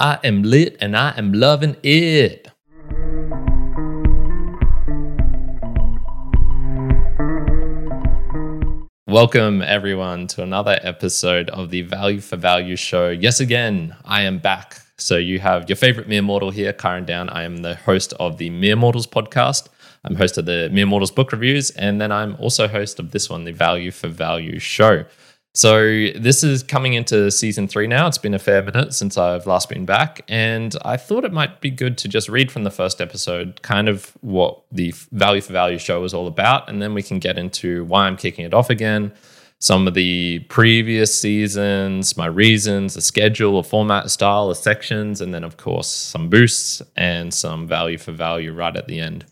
I am lit and I am loving it. Welcome, everyone, to another episode of the Value for Value show. Yes, again, I am back. So, you have your favorite mere mortal here, Kieran Down. I am the host of the Mere Mortals podcast. I'm host of the Mere Mortals book reviews, and then I'm also host of this one, the Value for Value show. So this is coming into season three now. It's been a fair minute since I've last been back, and I thought it might be good to just read from the first episode, kind of what the Value for Value show is all about, and then we can get into why I'm kicking it off again, some of the previous seasons, my reasons, the schedule, the format, style, the sections, and then of course some boosts and some value for value right at the end.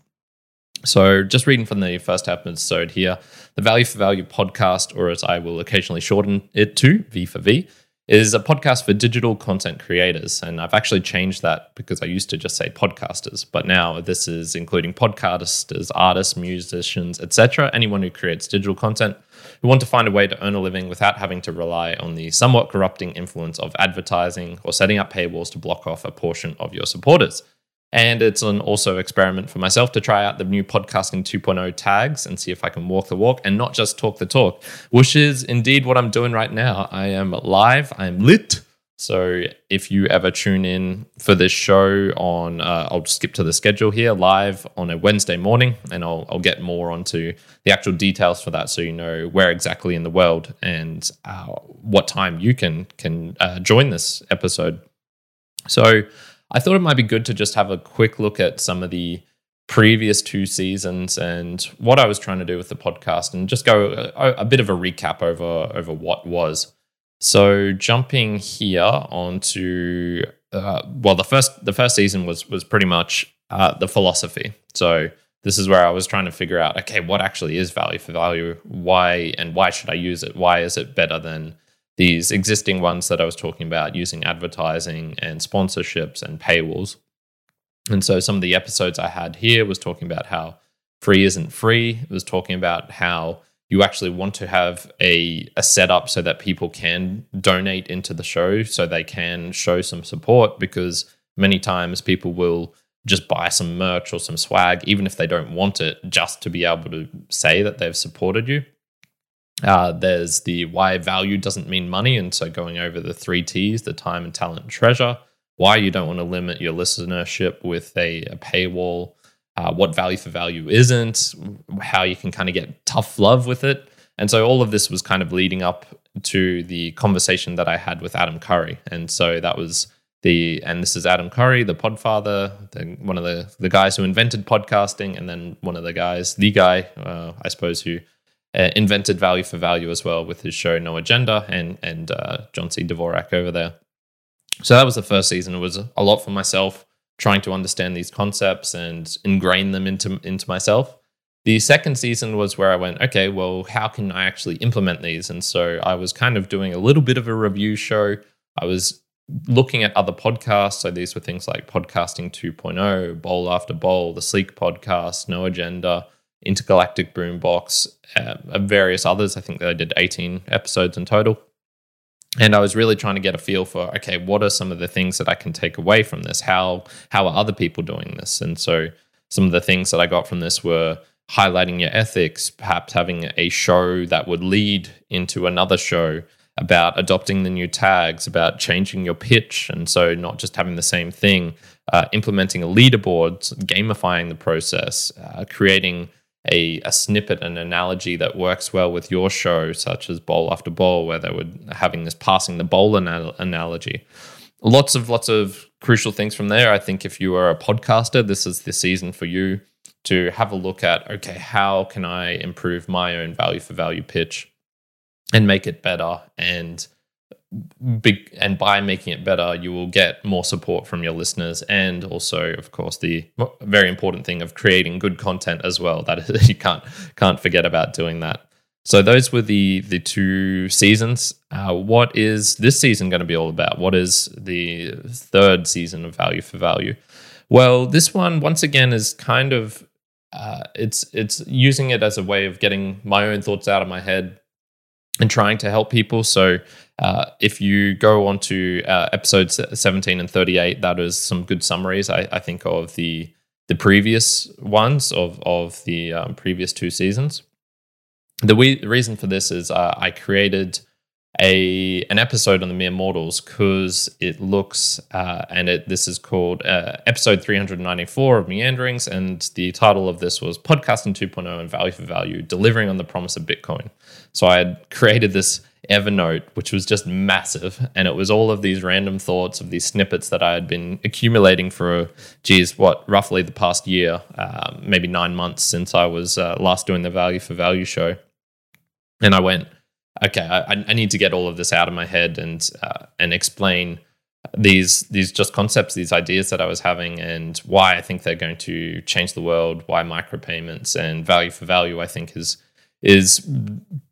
So, just reading from the first episode here, the Value for Value podcast, or as I will occasionally shorten it to, V for V, is a podcast for digital content creators. And I've actually changed that because I used to just say podcasters, but now this is including podcasters, artists, musicians, etc. Anyone who creates digital content who want to find a way to earn a living without having to rely on the somewhat corrupting influence of advertising or setting up paywalls to block off a portion of your supporters. And it's an also experiment for myself to try out the new podcasting 2.0 tags and see if I can walk the walk and not just talk the talk, which is indeed what I'm doing right now. I am live, I'm lit. So if you ever tune in for this show on, uh, I'll skip to the schedule here, live on a Wednesday morning, and I'll, I'll get more onto the actual details for that, so you know where exactly in the world and uh, what time you can can uh, join this episode. So I thought it might be good to just have a quick look at some of the previous two seasons and what I was trying to do with the podcast and just go a, a bit of a recap over over what was. So jumping here onto uh, well the first the first season was was pretty much uh, the philosophy. So this is where I was trying to figure out okay what actually is value for value why and why should I use it why is it better than these existing ones that I was talking about using advertising and sponsorships and paywalls. And so some of the episodes I had here was talking about how free isn't free. It was talking about how you actually want to have a, a setup so that people can donate into the show so they can show some support because many times people will just buy some merch or some swag, even if they don't want it, just to be able to say that they've supported you. Uh, there's the why value doesn't mean money. And so going over the three T's the time and talent and treasure, why you don't want to limit your listenership with a, a paywall, uh, what value for value isn't, how you can kind of get tough love with it. And so all of this was kind of leading up to the conversation that I had with Adam Curry. And so that was the, and this is Adam Curry, the podfather, the, one of the, the guys who invented podcasting, and then one of the guys, the guy, uh, I suppose, who uh, invented value for value as well with his show No Agenda and and uh, John C. Dvorak over there. So that was the first season. It was a lot for myself trying to understand these concepts and ingrain them into into myself. The second season was where I went, okay, well, how can I actually implement these? And so I was kind of doing a little bit of a review show. I was looking at other podcasts. So these were things like Podcasting 2.0, Bowl After Bowl, the Sleek Podcast, No Agenda, Intergalactic Boombox, uh, various others. I think they did 18 episodes in total. And I was really trying to get a feel for okay, what are some of the things that I can take away from this? How how are other people doing this? And so some of the things that I got from this were highlighting your ethics, perhaps having a show that would lead into another show about adopting the new tags, about changing your pitch, and so not just having the same thing, uh, implementing a leaderboard, gamifying the process, uh, creating a, a snippet, an analogy that works well with your show, such as Bowl After Bowl, where they were having this passing the bowl anal- analogy. Lots of lots of crucial things from there. I think if you are a podcaster, this is the season for you to have a look at okay, how can I improve my own value for value pitch and make it better and and by making it better you will get more support from your listeners and also of course the very important thing of creating good content as well that you can't can't forget about doing that. So those were the the two seasons. Uh, what is this season going to be all about? What is the third season of value for value? Well this one once again is kind of uh, it's it's using it as a way of getting my own thoughts out of my head and trying to help people. So uh, if you go on to uh, episodes 17 and 38, that is some good summaries, I, I think, of the the previous ones of, of the um, previous two seasons. The, we, the reason for this is uh, I created a an episode on the mere mortals because it looks uh, and it this is called uh, episode 394 of meanderings and the title of this was podcasting 2.0 and value for value delivering on the promise of bitcoin. So i had created this evernote which was just massive and it was all of these random thoughts of these snippets that i had been accumulating for geez what roughly the past year uh, maybe nine months since i was uh, last doing the value for value show. And i went okay, I, I need to get all of this out of my head and uh, and explain these these just concepts, these ideas that I was having, and why I think they're going to change the world. Why micropayments and value for value, I think, is is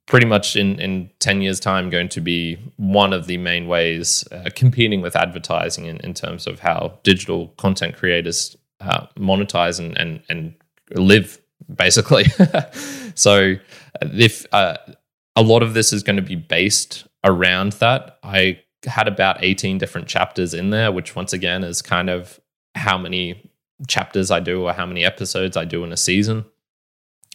pretty much in in ten years' time going to be one of the main ways uh, competing with advertising in, in terms of how digital content creators uh, monetize and and and live basically. so if uh, a lot of this is going to be based around that. I had about 18 different chapters in there, which once again is kind of how many chapters I do or how many episodes I do in a season.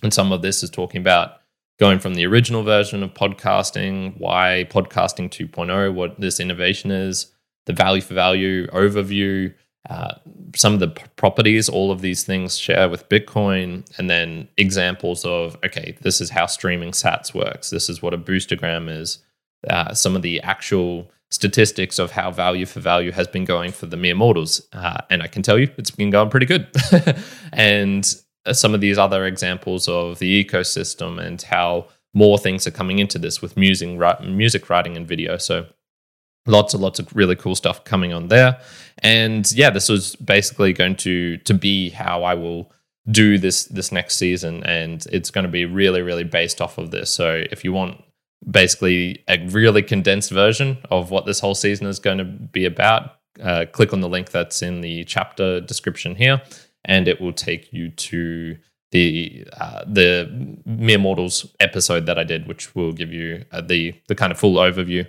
And some of this is talking about going from the original version of podcasting, why podcasting 2.0, what this innovation is, the value for value overview, uh, some of the p- properties all of these things share with bitcoin and then examples of okay this is how streaming sats works. This is what a boostagram is. Uh, some of the actual statistics of how value for value has been going for the mere mortals. Uh, and i can tell you it's been going pretty good. And some of these other examples of the ecosystem and how more things are coming into this with music, music writing and video. So lots and lots of really cool stuff coming on there. And yeah this was basically going to to be how i will do this this next season. And it's going to be really really based off of this. So if you want basically a really condensed version of what this whole season is going to be about uh, click on the link that's in the chapter description here. And it will take you to the uh, the mere mortals episode that I did, which will give you uh, the the kind of full overview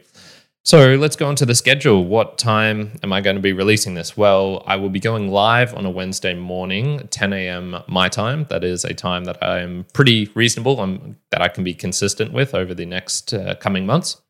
so let's go on to the schedule. What time am I going to be releasing this? Well, I will be going live on a Wednesday morning, 10 a.m. my time. That is a time that I am pretty reasonable um, that I can be consistent with over the next uh, coming months.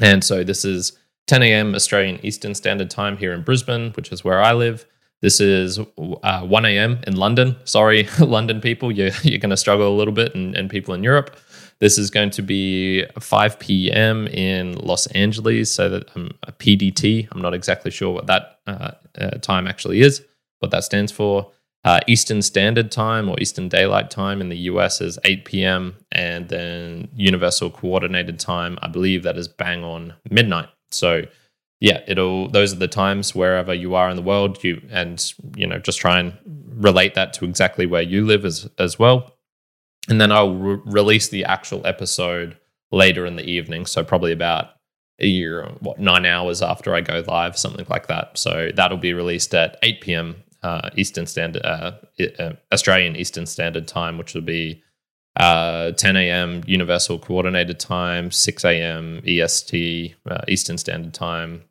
And so this is 10 a.m. Australian Eastern Standard Time here in Brisbane, which is where I live. This is uh, 1 a.m. in London. Sorry, London people, you're, you're going to struggle a little bit, and, and people in Europe. This is going to be 5 p.m. in Los Angeles, so that um, a PDT. I'm not exactly sure what that uh, uh, time actually is, what that stands for. Uh, Eastern Standard Time or Eastern Daylight Time in the US is 8 p.m. and then Universal Coordinated Time, I believe that is bang on midnight. So yeah, it'll those are the times wherever you are in the world, you and you know just try and relate that to exactly where you live as as well and then I'll re- release the actual episode later in the evening. So probably about a year, what nine hours after I go live, something like that. So that'll be released at 8 p.m. Uh, Eastern Standard, uh, uh, Australian Eastern Standard Time, which will be uh, 10 a.m. Universal Coordinated Time, 6 a.m. EST uh, Eastern Standard Time,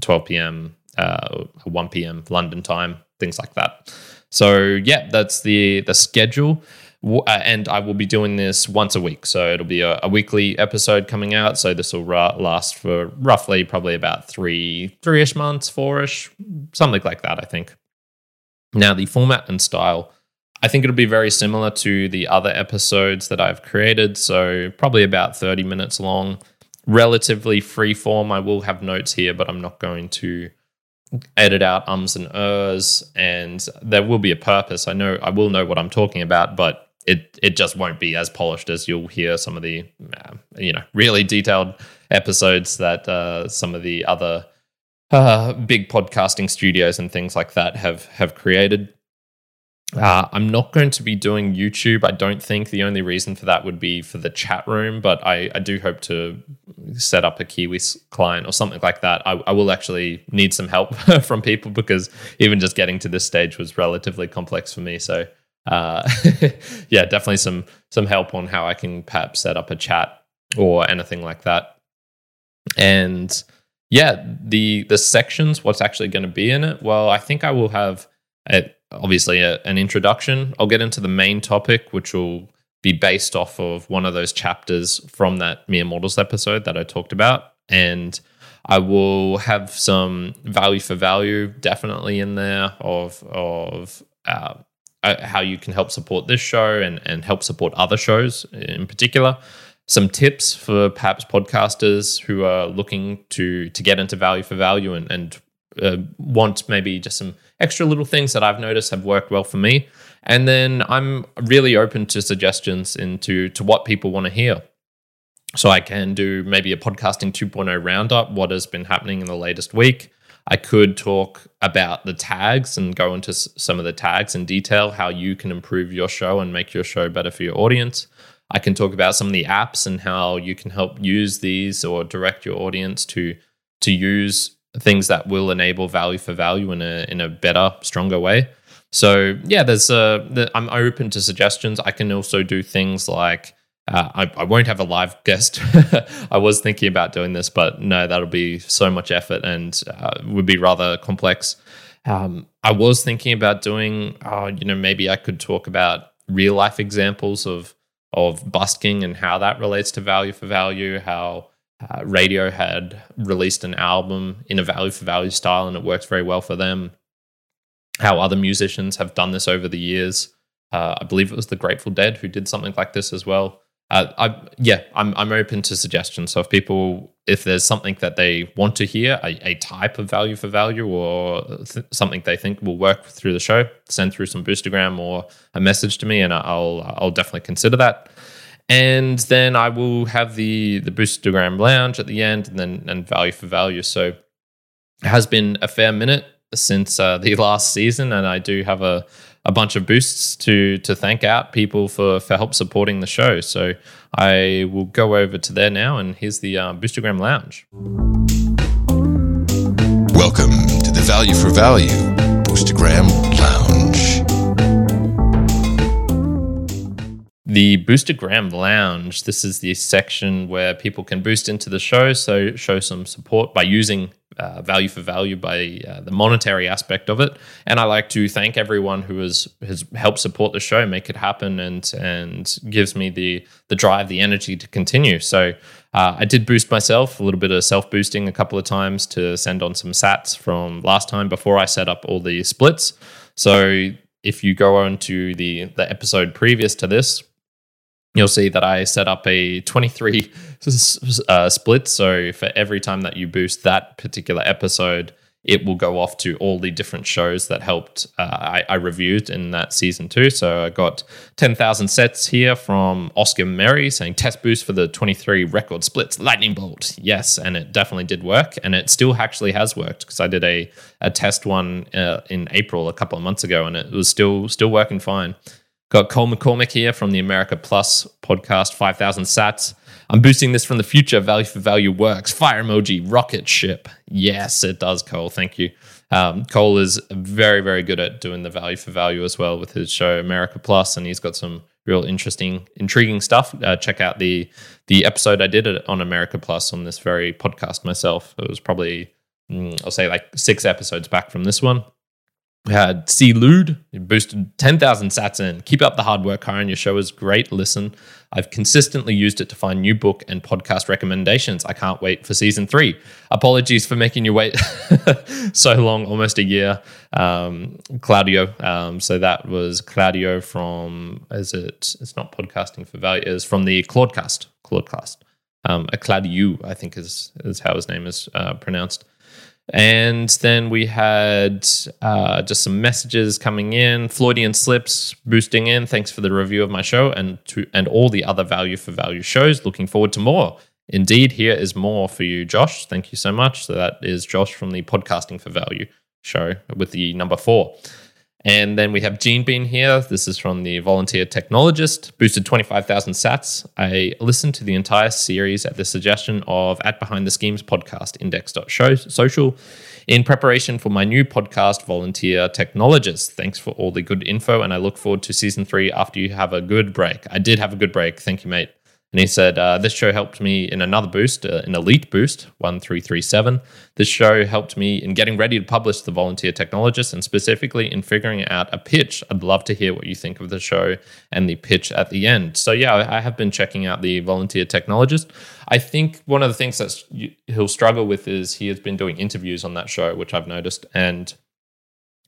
12 p.m. Uh, 1 p.m. London time, things like that. So yeah, that's the the schedule. Uh, and I will be doing this once a week. So it'll be a, a weekly episode coming out. So this will ra- last for roughly probably about three, three ish months, four ish, something like that, I think. Now, the format and style, I think it'll be very similar to the other episodes that I've created. So probably about 30 minutes long, relatively free form. I will have notes here, but I'm not going to edit out ums and ers and there will be a purpose i know i will know what i'm talking about but it it just won't be as polished as you'll hear some of the uh, you know really detailed episodes that uh, some of the other uh, big podcasting studios and things like that have have created. Uh, I'm not going to be doing YouTube. I don't think the only reason for that would be for the chat room, but I, I do hope to set up a Kiwi client or something like that. I, I will actually need some help from people because even just getting to this stage was relatively complex for me. So uh, yeah, definitely some some help on how I can perhaps set up a chat or anything like that. And yeah, the the sections, what's actually going to be in it? Well, I think I will have a, obviously a, an introduction. I'll get into the main topic, which will be based off of one of those chapters from that mere mortals episode that I talked about, and I will have some value for value definitely in there of of uh, uh, how you can help support this show and and help support other shows in particular some tips for perhaps podcasters who are looking to to get into value for value and, and uh, want maybe just some extra little things that I've noticed have worked well for me. And then I'm really open to suggestions into to what people want to hear. So I can do maybe a podcasting 2.0 roundup, what has been happening in the latest week. I could talk about the tags and go into some of the tags in detail, how you can improve your show and make your show better for your audience. I can talk about some of the apps and how you can help use these or direct your audience to to use things that will enable value for value in a in a better, stronger way. So yeah, there's a. The, I'm open to suggestions. I can also do things like uh, I, I, won't have a live guest. I was thinking about doing this, but no, that'll be so much effort and uh, would be rather complex. Um, I was thinking about doing, uh, you know, maybe I could talk about real life examples of of busking and how that relates to value for value, how uh, Radiohead released an album in a value for value style and it works very well for them. How other musicians have done this over the years. Uh, I believe it was the Grateful Dead who did something like this as well uh, I, yeah, I'm I'm open to suggestions. So if people, if there's something that they want to hear, a, a type of value for value, or th- something they think will work through the show, send through some boostagram or a message to me, and I'll I'll definitely consider that. And then I will have the the boostagram lounge at the end, and then and value for value. So it has been a fair minute since uh, the last season, and I do have a a bunch of boosts to to thank out people for for help supporting the show. So I will go over to there now, and here's the uh, Boostagram Lounge. Welcome to the Value for Value Boostagram Lounge. The Boostagram Lounge. This is the section where people can boost into the show, so show some support by using uh, value for value by uh, the monetary aspect of it. And I like to thank everyone who has has helped support the show, make it happen, and and gives me the the drive, the energy to continue. So uh, I did boost myself a little bit of self boosting a couple of times to send on some Sats from last time before I set up all the splits. So if you go on to the the episode previous to this, you'll see that I set up a 23 uh, split. So for every time that you boost that particular episode, it will go off to all the different shows that helped uh, I, I, reviewed in that season two. So I got 10,000 sats here from Oscar Merry saying test boost for the 23 record splits, lightning bolt. Yes, and it definitely did work. And it still actually has worked because I did a, a test one uh, in April a couple of months ago and it was still still working fine. Got Cole McCormick here from the America Plus podcast, 5,000 sats. I'm boosting this from the future. Value for value works. Fire emoji, rocket ship. Yes, it does, Cole. Thank you. Um, Cole is very, very good at doing the value for value as well with his show America Plus, and he's got some real interesting, intriguing stuff. Uh, check out the the episode I did on America Plus on this very podcast myself. It was probably, mm, I'll say, like six episodes back from this one. We had clewd, boosted 10,000 sats in. Keep up the hard work, Kieran. Your show is great. Listen, I've consistently used it to find new book and podcast recommendations. I can't wait for season three. Apologies for making you wait so long, almost a year. Um, Claudio. Um, so that was Claudio from, is it, it's not podcasting for value, it's from the Claudecast. Claudecast. Um, a Claudio, I think is, is how his name is uh, pronounced. And then we had uh, just some messages coming in, Floydian slips boosting in. Thanks for the review of my show and to and all the other value for value shows. Looking forward to more. Indeed, here is more for you, Josh. Thank you so much. So that is Josh from the Podcasting for Value show with the number four. And then we have Genebean here. This is from the Volunteer Technologist, boosted 25,000 sats. I listened to the entire series at the suggestion of At Behind the Schemes podcast, index.social, in preparation for my new podcast, Volunteer Technologist. Thanks for all the good info, and I look forward to season three after you have a good break. I did have a good break. Thank you, mate. And he said, uh, This show helped me in another boost, uh, an elite boost, 1337. This show helped me in getting ready to publish The Volunteer Technologist and specifically in figuring out a pitch. I'd love to hear what you think of the show and the pitch at the end. So, yeah, I have been checking out The Volunteer Technologist. I think one of the things that he'll struggle with is he has been doing interviews on that show, which I've noticed. And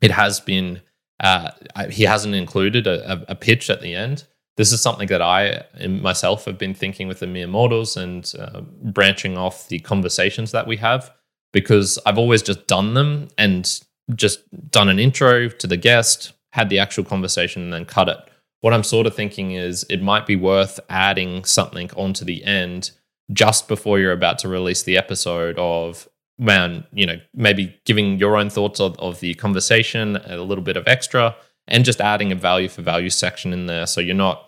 it has been, uh, he hasn't included a, a pitch at the end this is something that I myself have been thinking with the mere mortals and uh, branching off the conversations that we have because I've always just done them and just done an intro to the guest, had the actual conversation, and then cut it. What I'm sort of thinking is it might be worth adding something onto the end just before you're about to release the episode of man, you know, maybe giving your own thoughts of, of the conversation, a little bit of extra, and just adding a value for value section in there. So you're not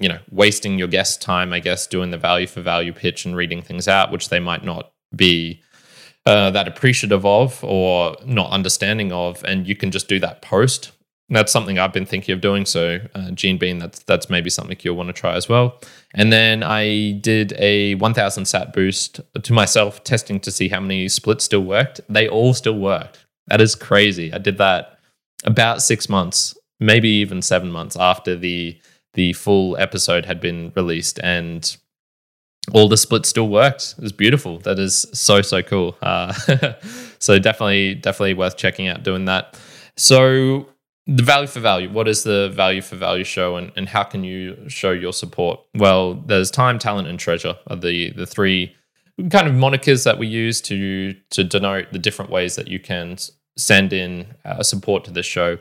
you know, wasting your guest time, I guess, doing the value for value pitch and reading things out, which they might not be uh, that appreciative of or not understanding of, and you can just do that post. That's something I've been thinking of doing. So, uh, Genebean, that's that's maybe something you'll want to try as well. And then I did a 1,000 sat boost to myself, testing to see how many splits still worked. They all still worked. That is crazy. I did that about six months, maybe even seven months after the the full episode had been released and all the splits still worked. It was beautiful. That is so so cool. Uh, so definitely definitely worth checking out doing that. So the value for value. What is the value for value show, and, and how can you show your support? Well, there's time, talent, and treasure are the the three kind of monikers that we use to to denote the different ways that you can send in uh, support to this show.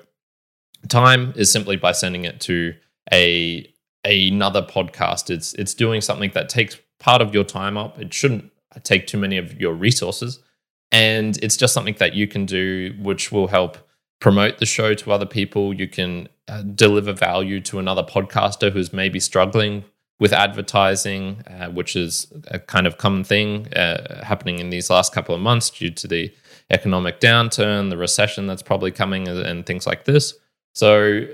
Time is simply by sending it to a another podcast. It's it's doing something that takes part of your time up. It shouldn't take too many of your resources, and it's just something that you can do, which will help promote the show to other people. You can uh, deliver value to another podcaster who's maybe struggling with advertising, uh, which is a kind of common thing uh, happening in these last couple of months due to the economic downturn, the recession that's probably coming, and things like this. So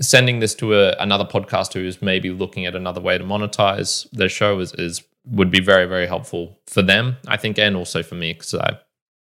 sending this to a, another podcast who's maybe looking at another way to monetize their show is, is would be very very helpful for them, I think, and also for me because I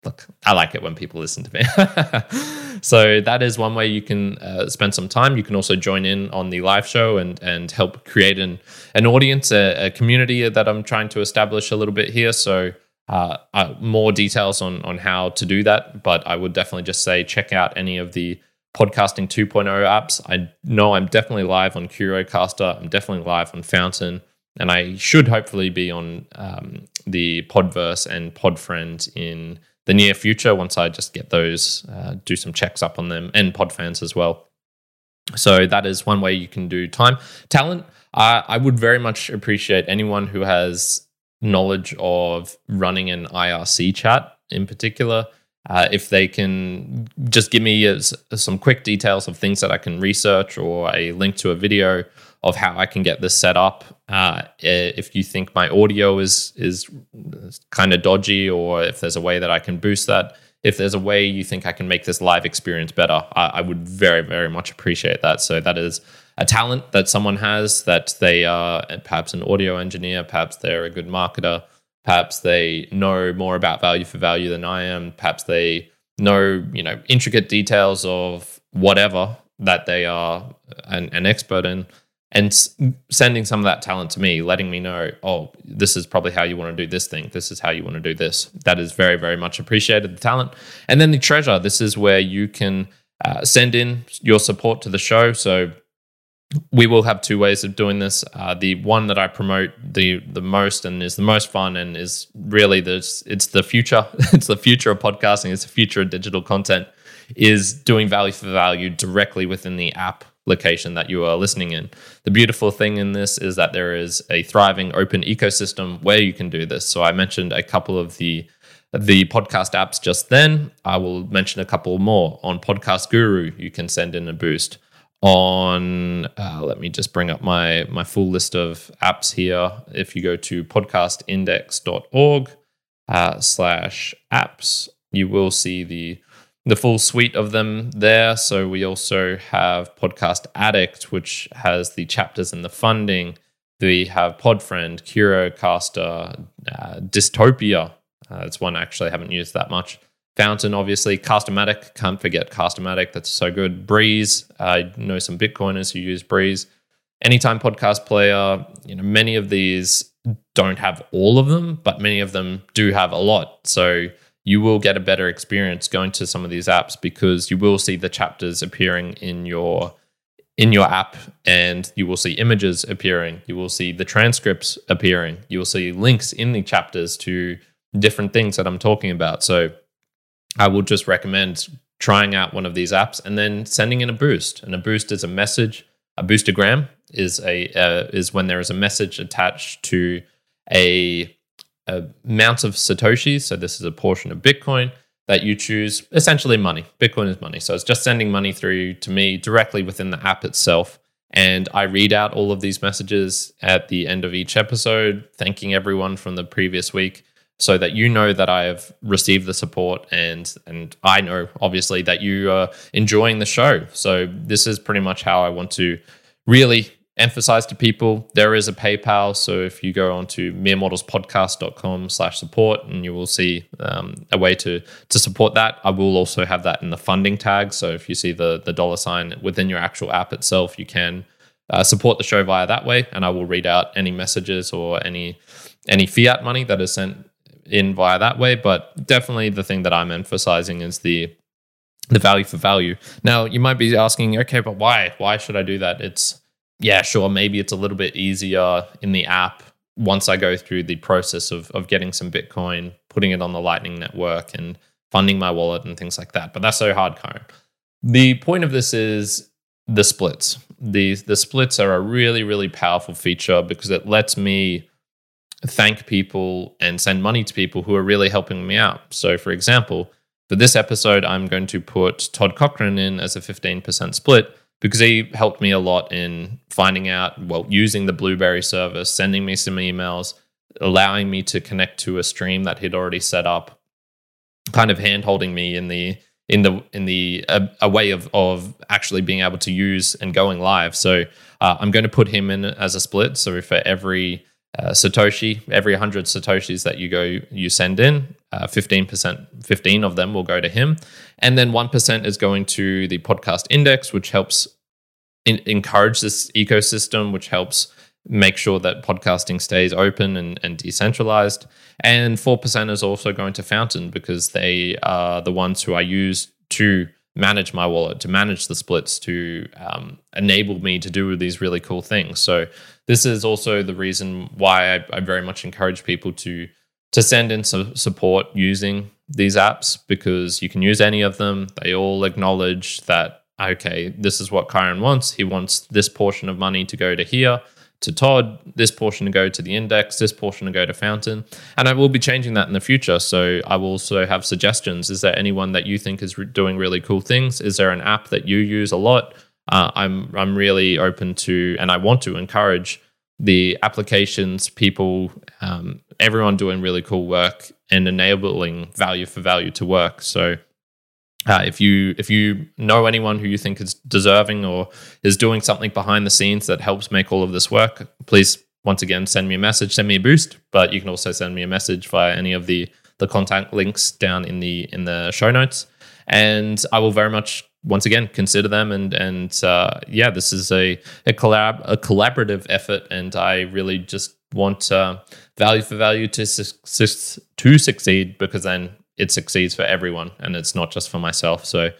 look I like it when people listen to me. so that is one way you can uh, spend some time. You can also join in on the live show and and help create an an audience, a, a community that I'm trying to establish a little bit here. So. Uh, uh, more details on on how to do that, but I would definitely just say check out any of the podcasting 2.0 apps. I know I'm definitely live on Curiocaster. I'm definitely live on Fountain. And I should hopefully be on um, the Podverse and Podfriend in the near future once I just get those, uh, do some checks up on them, and Podfans as well. So that is one way you can do time. Talent, uh, I would very much appreciate anyone who has knowledge of running an IRC chat in particular. Uh, if they can just give me some quick details of things that I can research or a link to a video of how I can get this set up. Uh, if you think my audio is is kind of dodgy, or if there's a way that I can boost that, if there's a way you think I can make this live experience better, I, I would very very much appreciate that. So that is a talent that someone has that they are perhaps an audio engineer, perhaps they're a good marketer Perhaps they know more about value for value than I am. Perhaps they know, you know, intricate details of whatever that they are an, an expert in and s- sending some of that talent to me, letting me know, oh, this is probably how you want to do this thing. This is how you want to do this. That is very, very much appreciated, the talent. And then the treasure. This is where you can uh, send in your support to the show. So we will have two ways of doing this. Uh, the one that I promote the the most and is the most fun and is really the it's the future. it's the future of podcasting. It's the future of digital content. Is doing value for value directly within the app location that you are listening in. The beautiful thing in this is that there is a thriving open ecosystem where you can do this. So I mentioned a couple of the the podcast apps just then. I will mention a couple more on Podcast Guru. You can send in a boost on uh, let me just bring up my my full list of apps here if you go to podcastindex.org uh, slash apps you will see the the full suite of them there so we also have podcast addict which has the chapters and the funding We have Podfriend, Caster, uh, Dystopia. Uh, that's one actually I actually haven't used that much. Fountain, obviously. Castamatic, can't forget Castamatic. That's so good. Breez, I know some Bitcoiners who use Breez. Anytime Podcast Player, you know, many of these don't have all of them, but many of them do have a lot. So you will get a better experience going to some of these apps because you will see the chapters appearing in your in your app and you will see images appearing you will see the transcripts appearing you will see links in the chapters to different things that i'm talking about so i would just recommend trying out one of these apps and then sending in a boost and a boost is a message a boostagram is a uh, is when there is a message attached to a, a amount of satoshis so this is a portion of bitcoin that you choose essentially money. Bitcoin is money. So it's just sending money through to me directly within the app itself. And I read out all of these messages at the end of each episode, thanking everyone from the previous week so that you know that I have received the support and and I know obviously that you are enjoying the show. So this is pretty much how I want to really emphasize to people there is a PayPal. So if you go on to meremortalspodcast.com slash support and you will see um, a way to to support that. I will also have that in the funding tag. So if you see the the dollar sign within your actual app itself, you can uh, support the show via that way. And I will read out any messages or any any fiat money that is sent in via that way. But definitely the thing that I'm emphasizing is the the value for value. Now you might be asking, okay, but why? Why should I do that? It's yeah, sure, maybe it's a little bit easier in the app once I go through the process of, of getting some Bitcoin, putting it on the Lightning Network, and funding my wallet and things like that. But that's so hard, Kieran. The point of this is the splits. The, the splits are a really, really powerful feature because it lets me thank people and send money to people who are really helping me out. So, for example, for this episode, I'm going to put Todd Cochrane in as a 15% split because he helped me a lot in finding out, well, using the Blubrry service, sending me some emails, allowing me to connect to a stream that he'd already set up, kind of hand holding me in the in the in the a, a, way of of actually being able to use and going live. So uh, I'm going to put him in as a split. So for every uh, Satoshi, every 100 Satoshis that you go, you send in, uh, 15%, 15 of them will go to him. And then 1% is going to the podcast index, which helps in- encourage this ecosystem, which helps make sure that podcasting stays open and, and decentralized. And 4% is also going to Fountain because they are the ones who I use to manage my wallet, to manage the splits, to um, enable me to do these really cool things. So this is also the reason why I, I very much encourage people to to send in some support using these apps because you can use any of them. They all acknowledge that okay, this is what Kieran wants. He wants this portion of money to go to here to Todd, this portion to go to the index, this portion to go to Fountain. And I will be changing that in the future. So I will also have suggestions. Is there anyone that you think is re- doing really cool things? Is there an app that you use a lot? Uh, I'm I'm really open to, and I want to encourage the applications, people, um, everyone doing really cool work and enabling value for value to work. So uh, if you if you know anyone who you think is deserving or is doing something behind the scenes that helps make all of this work, please once again send me a message, send me a boost. But you can also send me a message via any of the the contact links down in the in the show notes, and I will very much once again consider them. And and uh, yeah, this is a a collab a collaborative effort, and I really just want uh, value for value to su- to succeed because then it succeeds for everyone and it's not just for myself. So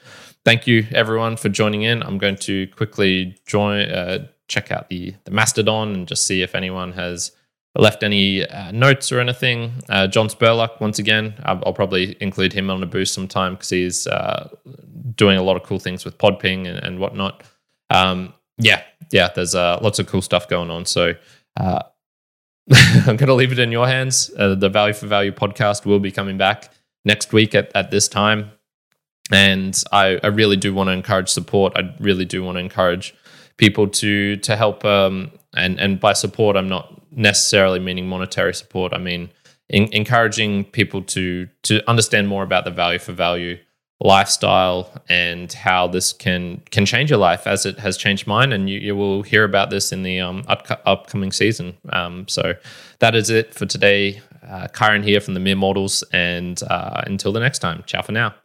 thank you everyone for joining in. I'm going to quickly join, uh, check out the, the Mastodon and just see if anyone has left any uh, notes or anything. Uh, John Spurlock, once again, I'll, I'll, probably include him on a boost sometime because he's uh, doing a lot of cool things with Podping and, and whatnot. Um, yeah, yeah, there's uh, lots of cool stuff going on. So uh, I'm going to leave it in your hands. Uh, the Value for Value podcast will be coming back next week at, at this time. And I, I really do want to encourage support. I really do want to encourage people to to help. Um, and and by support, I'm not necessarily meaning monetary support. I mean in, encouraging people to to understand more about the value for value lifestyle and how this can can change your life as it has changed mine and you, you will hear about this in the um, up, upcoming season um, so that is it for today uh, Kieran here from the Mere Mortals. And uh, until the next time, ciao for now.